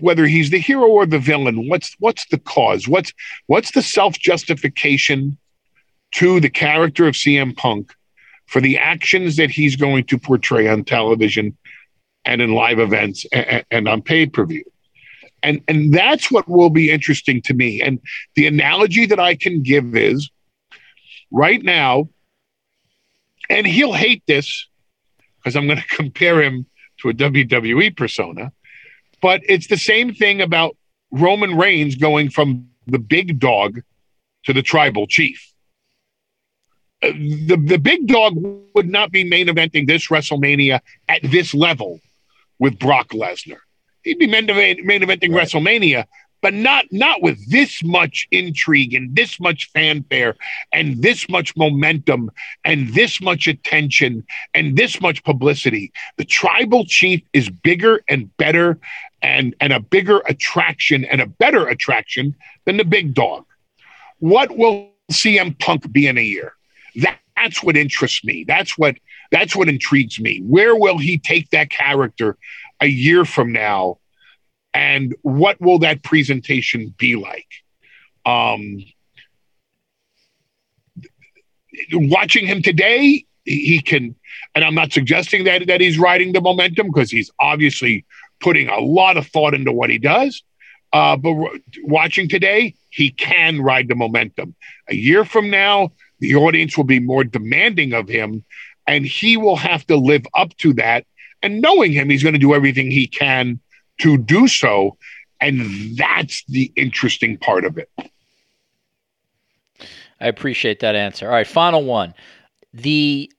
whether he's the hero or the villain, what's what's the cause? What's what's the self-justification to the character of CM Punk for the actions that he's going to portray on television and in live events and, and on pay-per-view? And and that's what will be interesting to me. And the analogy that i can give is right now and he'll hate this because i'm going to compare him to a wwe persona but it's the same thing about roman reigns going from the big dog to the tribal chief. Uh, the, the big dog would not be main eventing this WrestleMania at this level with Brock Lesnar he'd be main, event, main eventing right. WrestleMania, but not not with this much intrigue and this much fanfare and this much momentum and this much attention and this much publicity. The tribal chief is bigger and better and and a bigger attraction and a better attraction than the big dog. What will CM Punk be in a year? That, that's what interests me. That's what that's what intrigues me. Where will he take that character a year from now and what will that presentation be like? Um, watching him today he can and i'm not suggesting that that he's riding the momentum because he's obviously putting a lot of thought into what he does. Uh, but watching today he can ride the momentum. A year from now the audience will be more demanding of him and he will have to live up to that and knowing him, he's going to do everything he can to do so. And that's the interesting part of it. I appreciate that answer. All right, final one. The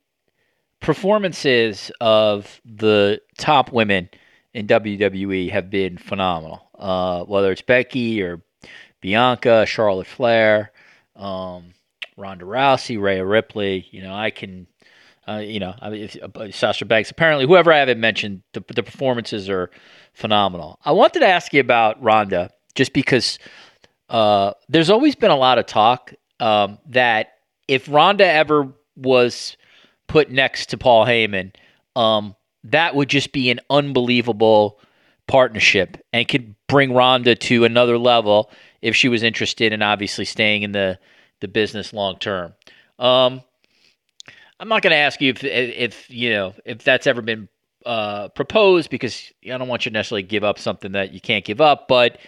performances of the top women in WWE have been phenomenal. Uh, whether it's Becky or Bianca, Charlotte Flair, um, Ronda Rousey, Rhea Ripley, you know, I can uh, you know, I mean, if, uh, Sasha Banks. Apparently, whoever I haven't mentioned, the, the performances are phenomenal. I wanted to ask you about Ronda, just because uh, there's always been a lot of talk um, that if Ronda ever was put next to Paul Heyman, um, that would just be an unbelievable partnership and could bring Ronda to another level if she was interested in obviously staying in the the business long term. Um, I'm not going to ask you if if you know if that's ever been uh, propose because I don't want you to necessarily give up something that you can't give up. But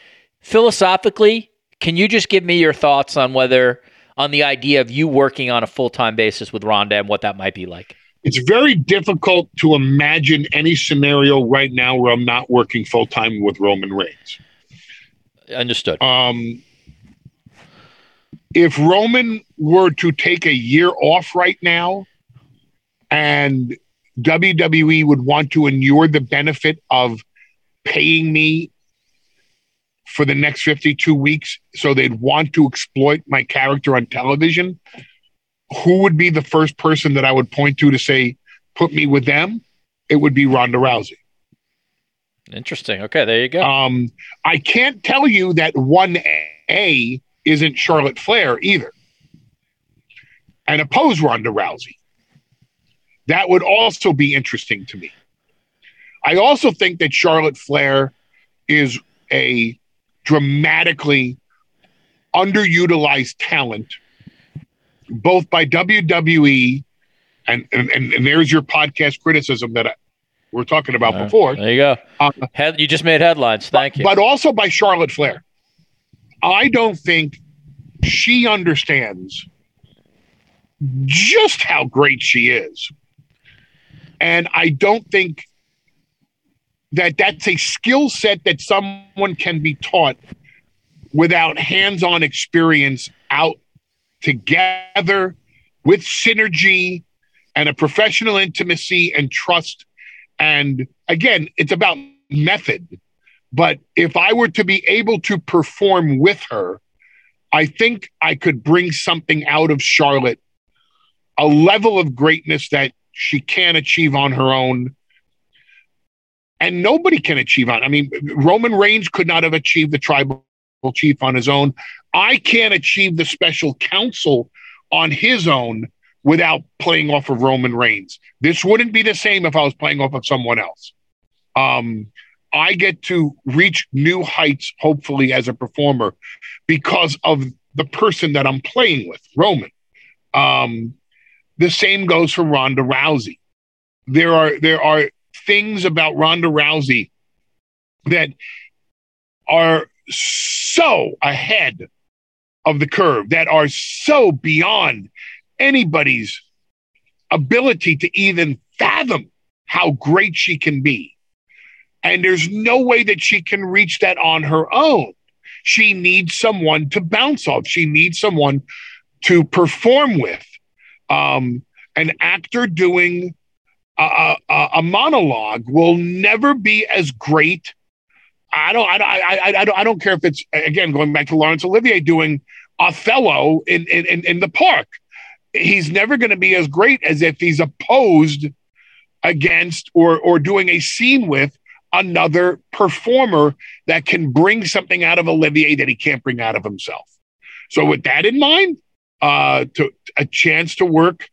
philosophically, can you just give me your thoughts on whether on the idea of you working on a full time basis with Ronda and what that might be like? It's very difficult to imagine any scenario right now where I'm not working full time with Roman Reigns. Understood. Um, if Roman were to take a year off right now and WWE would want to inure the benefit of paying me for the next 52 weeks, so they'd want to exploit my character on television, who would be the first person that I would point to to say, put me with them? It would be Ronda Rousey. Interesting. Okay, there you go. Um, I can't tell you that 1A isn't Charlotte Flair either. And oppose Ronda Rousey. That would also be interesting to me. I also think that Charlotte Flair is a dramatically underutilized talent, both by WWE and and, and there's your podcast criticism that I, we're talking about Uh, before. there you go. Uh, Head, you just made headlines. Thank you. but also by Charlotte Flair. I don't think she understands just how great she is. And I don't think that that's a skill set that someone can be taught without hands on experience out together with synergy and a professional intimacy and trust. And again, it's about method. But if I were to be able to perform with her, I think I could bring something out of Charlotte, a level of greatness that she can't achieve on her own. And nobody can achieve on. I mean, Roman Reigns could not have achieved the tribal chief on his own. I can't achieve the special counsel on his own without playing off of Roman Reigns. This wouldn't be the same if I was playing off of someone else. Um, I get to reach new heights, hopefully, as a performer because of the person that I'm playing with, Roman. Um, the same goes for Ronda Rousey. There are there are things about Ronda Rousey that are so ahead of the curve, that are so beyond anybody's ability to even fathom how great she can be. And there's no way that she can reach that on her own. She needs someone to bounce off. She needs someone to perform with. Um, an actor doing a, a, a monologue will never be as great. I don't, I, I, I, don't, I don't care if it's again going back to Laurence Olivier doing Othello in in, in the park. He's never going to be as great as if he's opposed against or or doing a scene with another performer that can bring something out of Olivier that he can't bring out of himself. So with that in mind, uh, to a chance to work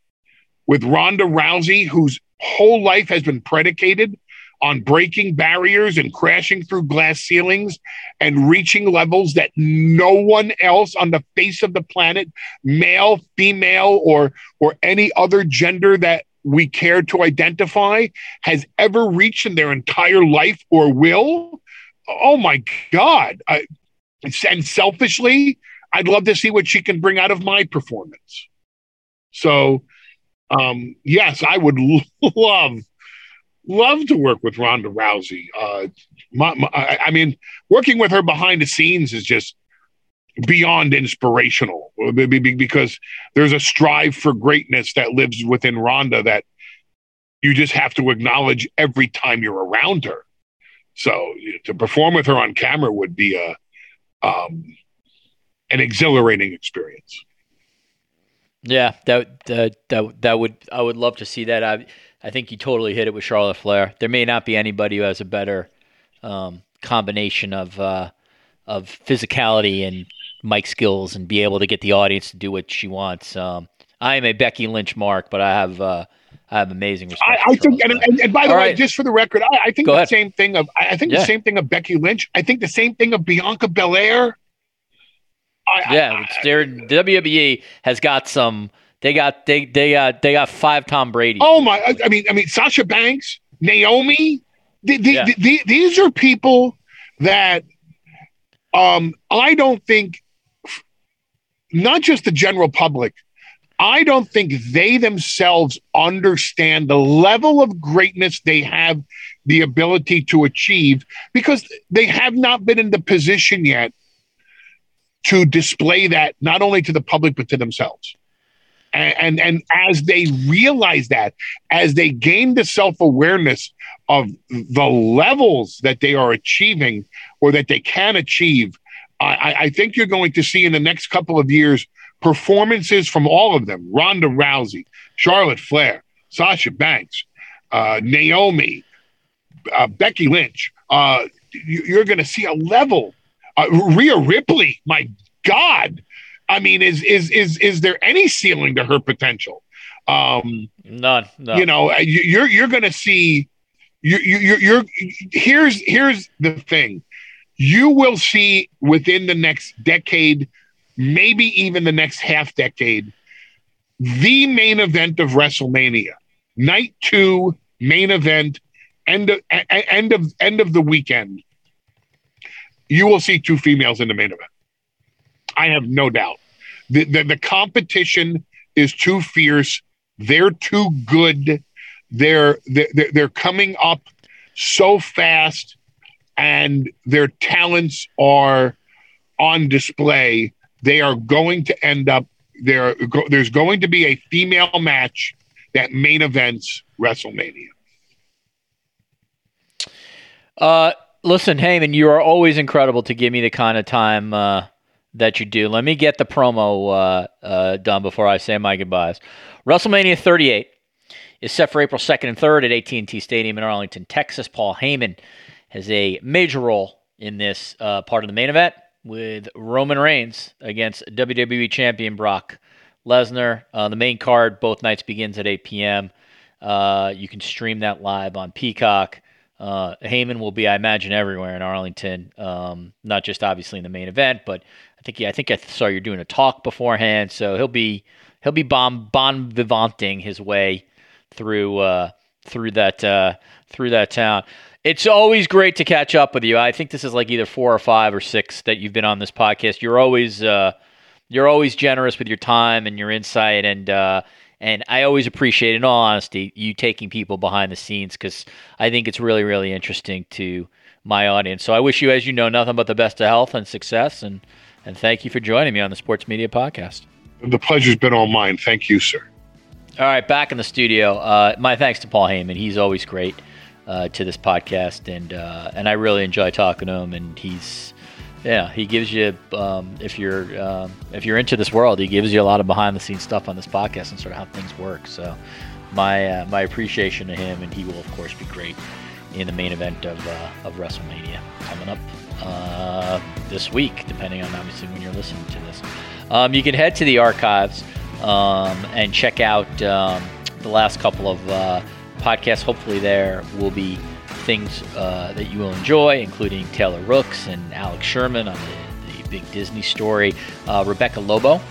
with Ronda Rousey, whose whole life has been predicated on breaking barriers and crashing through glass ceilings and reaching levels that no one else on the face of the planet, male, female, or or any other gender that we care to identify has ever reached in their entire life or will. Oh my God. I, and selfishly, I'd love to see what she can bring out of my performance. So, um, yes, I would love, love to work with Ronda Rousey. Uh, my, my, I, mean, working with her behind the scenes is just beyond inspirational because there's a strive for greatness that lives within Ronda that you just have to acknowledge every time you're around her. So to perform with her on camera would be a um, an exhilarating experience. Yeah, that that that that would I would love to see that. I I think you totally hit it with Charlotte Flair. There may not be anybody who has a better um, combination of uh, of physicality and mic skills and be able to get the audience to do what she wants. Um, I am a Becky Lynch mark, but I have uh, I have amazing respect. I, I think, and, and, and, by the All way, right. just for the record, I, I think Go the ahead. same thing of I think Yeah. the same thing of Becky Lynch. I think the same thing of Bianca Belair. I, Yeah, I, it's their WWE has got some. They got they they got they got five Tom Brady. oh my! I, I mean, I mean, Sasha Banks. Naomi. The, the, Yeah. the- these are people that um, I don't think, not just the general public, I don't think they themselves understand the level of greatness they have the ability to achieve because they have not been in the position yet to display that not only to the public but to themselves. And and, and as they realize that, as they gain the self-awareness of the levels that they are achieving or that they can achieve, I, I- think you're going to see in the next couple of years performances from all of them Ronda Rousey, Charlotte Flair, Sasha Banks, uh, Naomi, uh, Becky Lynch. Uh, you, you're going to see a level. Uh, Rhea Ripley, my God. I mean, is is is is there any ceiling to her potential? Um, None. No. you know, uh, you- you're you're going to see. You you you're, you're here's here's the thing. You will see within the next decade, maybe even the next half decade, the main event of WrestleMania, night two, main event, end of end of end of the weekend. You will see two females in the main event. I have no doubt. The, the, the competition is too fierce. They're too good. They're, they're they're coming up so fast, and their talents are on display. They are going to end up there. Go, there's going to be a female match that main events WrestleMania. Uh, listen, Heyman, you are always incredible to give me the kind of time uh, that you do. Let me get the promo uh, uh, done before I say my goodbyes. WrestleMania 38 is set for April 2nd and 3rd at AT&T Stadium in Arlington, Texas. Paul Heyman has a major role in this uh, part of the main event with Roman Reigns against WWE Champion Brock Lesnar. Uh, the main card both nights begins at 8 p.m. Uh, you can stream that live on Peacock. Uh, Heyman will be, I imagine, everywhere in Arlington. Um, not just obviously in the main event, but I think yeah, I think I saw you're doing a talk beforehand, so he'll be he'll be bon bon vivanting his way through uh, through that uh, through that town. It's always great to catch up with you. I think this is like either four or five or six that you've been on this podcast. You're always uh, you're always generous with your time and your insight, and uh, and I always appreciate, in all honesty, you taking people behind the scenes because I think it's really really interesting to my audience. So I wish you, as you know, nothing but the best of health and success, and and thank you for joining me on the Sports Media Podcast. The pleasure's been all mine. Thank you, sir. All right, back in the studio. Uh, my thanks to Paul Heyman. He's always great uh, to this podcast, and uh, and I really enjoy talking to him. And he's, yeah, he gives you um, if you're um, if you're into this world, he gives you a lot of behind the scenes stuff on this podcast and sort of how things work. So my uh, my appreciation to him, and he will of course be great in the main event of uh, of WrestleMania coming up uh, this week, depending on obviously when you're listening to this. Um, you can head to the archives um, and check out um, the last couple of uh, podcasts. Hopefully, there will be things uh, that you will enjoy, including Taylor Rooks and Alex Sherman on the, the big Disney story, uh, Rebecca Lobo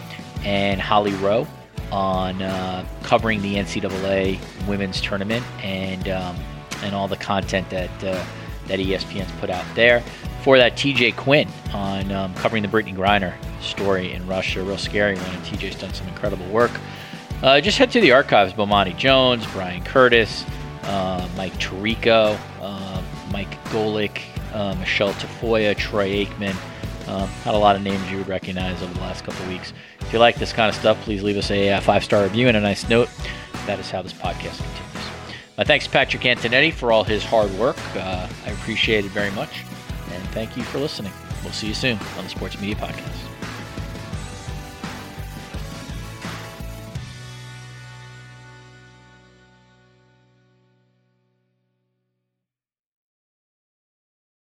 and Holly Rowe on uh, covering the NCAA women's tournament and um, and all the content that uh, that ESPN's put out there. For that, TJ Quinn on um, covering the Brittney Griner story in Russia, real scary one. And TJ's done some incredible work. Uh, just head to the archives: Bomani Jones, Brian Curtis, uh, Mike Tirico, uh, Mike Golic, uh, Michelle Tafoya, Troy Aikman. Um, a lot of names you would recognize over the last couple weeks. If you like this kind of stuff, please leave us a, uh five star review and a nice note. That is how this podcast continues. My thanks Patrick Antonetti for all his hard work. Uh, I appreciate it very much. And thank you for listening. We'll see you soon on the Sports Media Podcast.